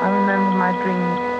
I remember my dreams.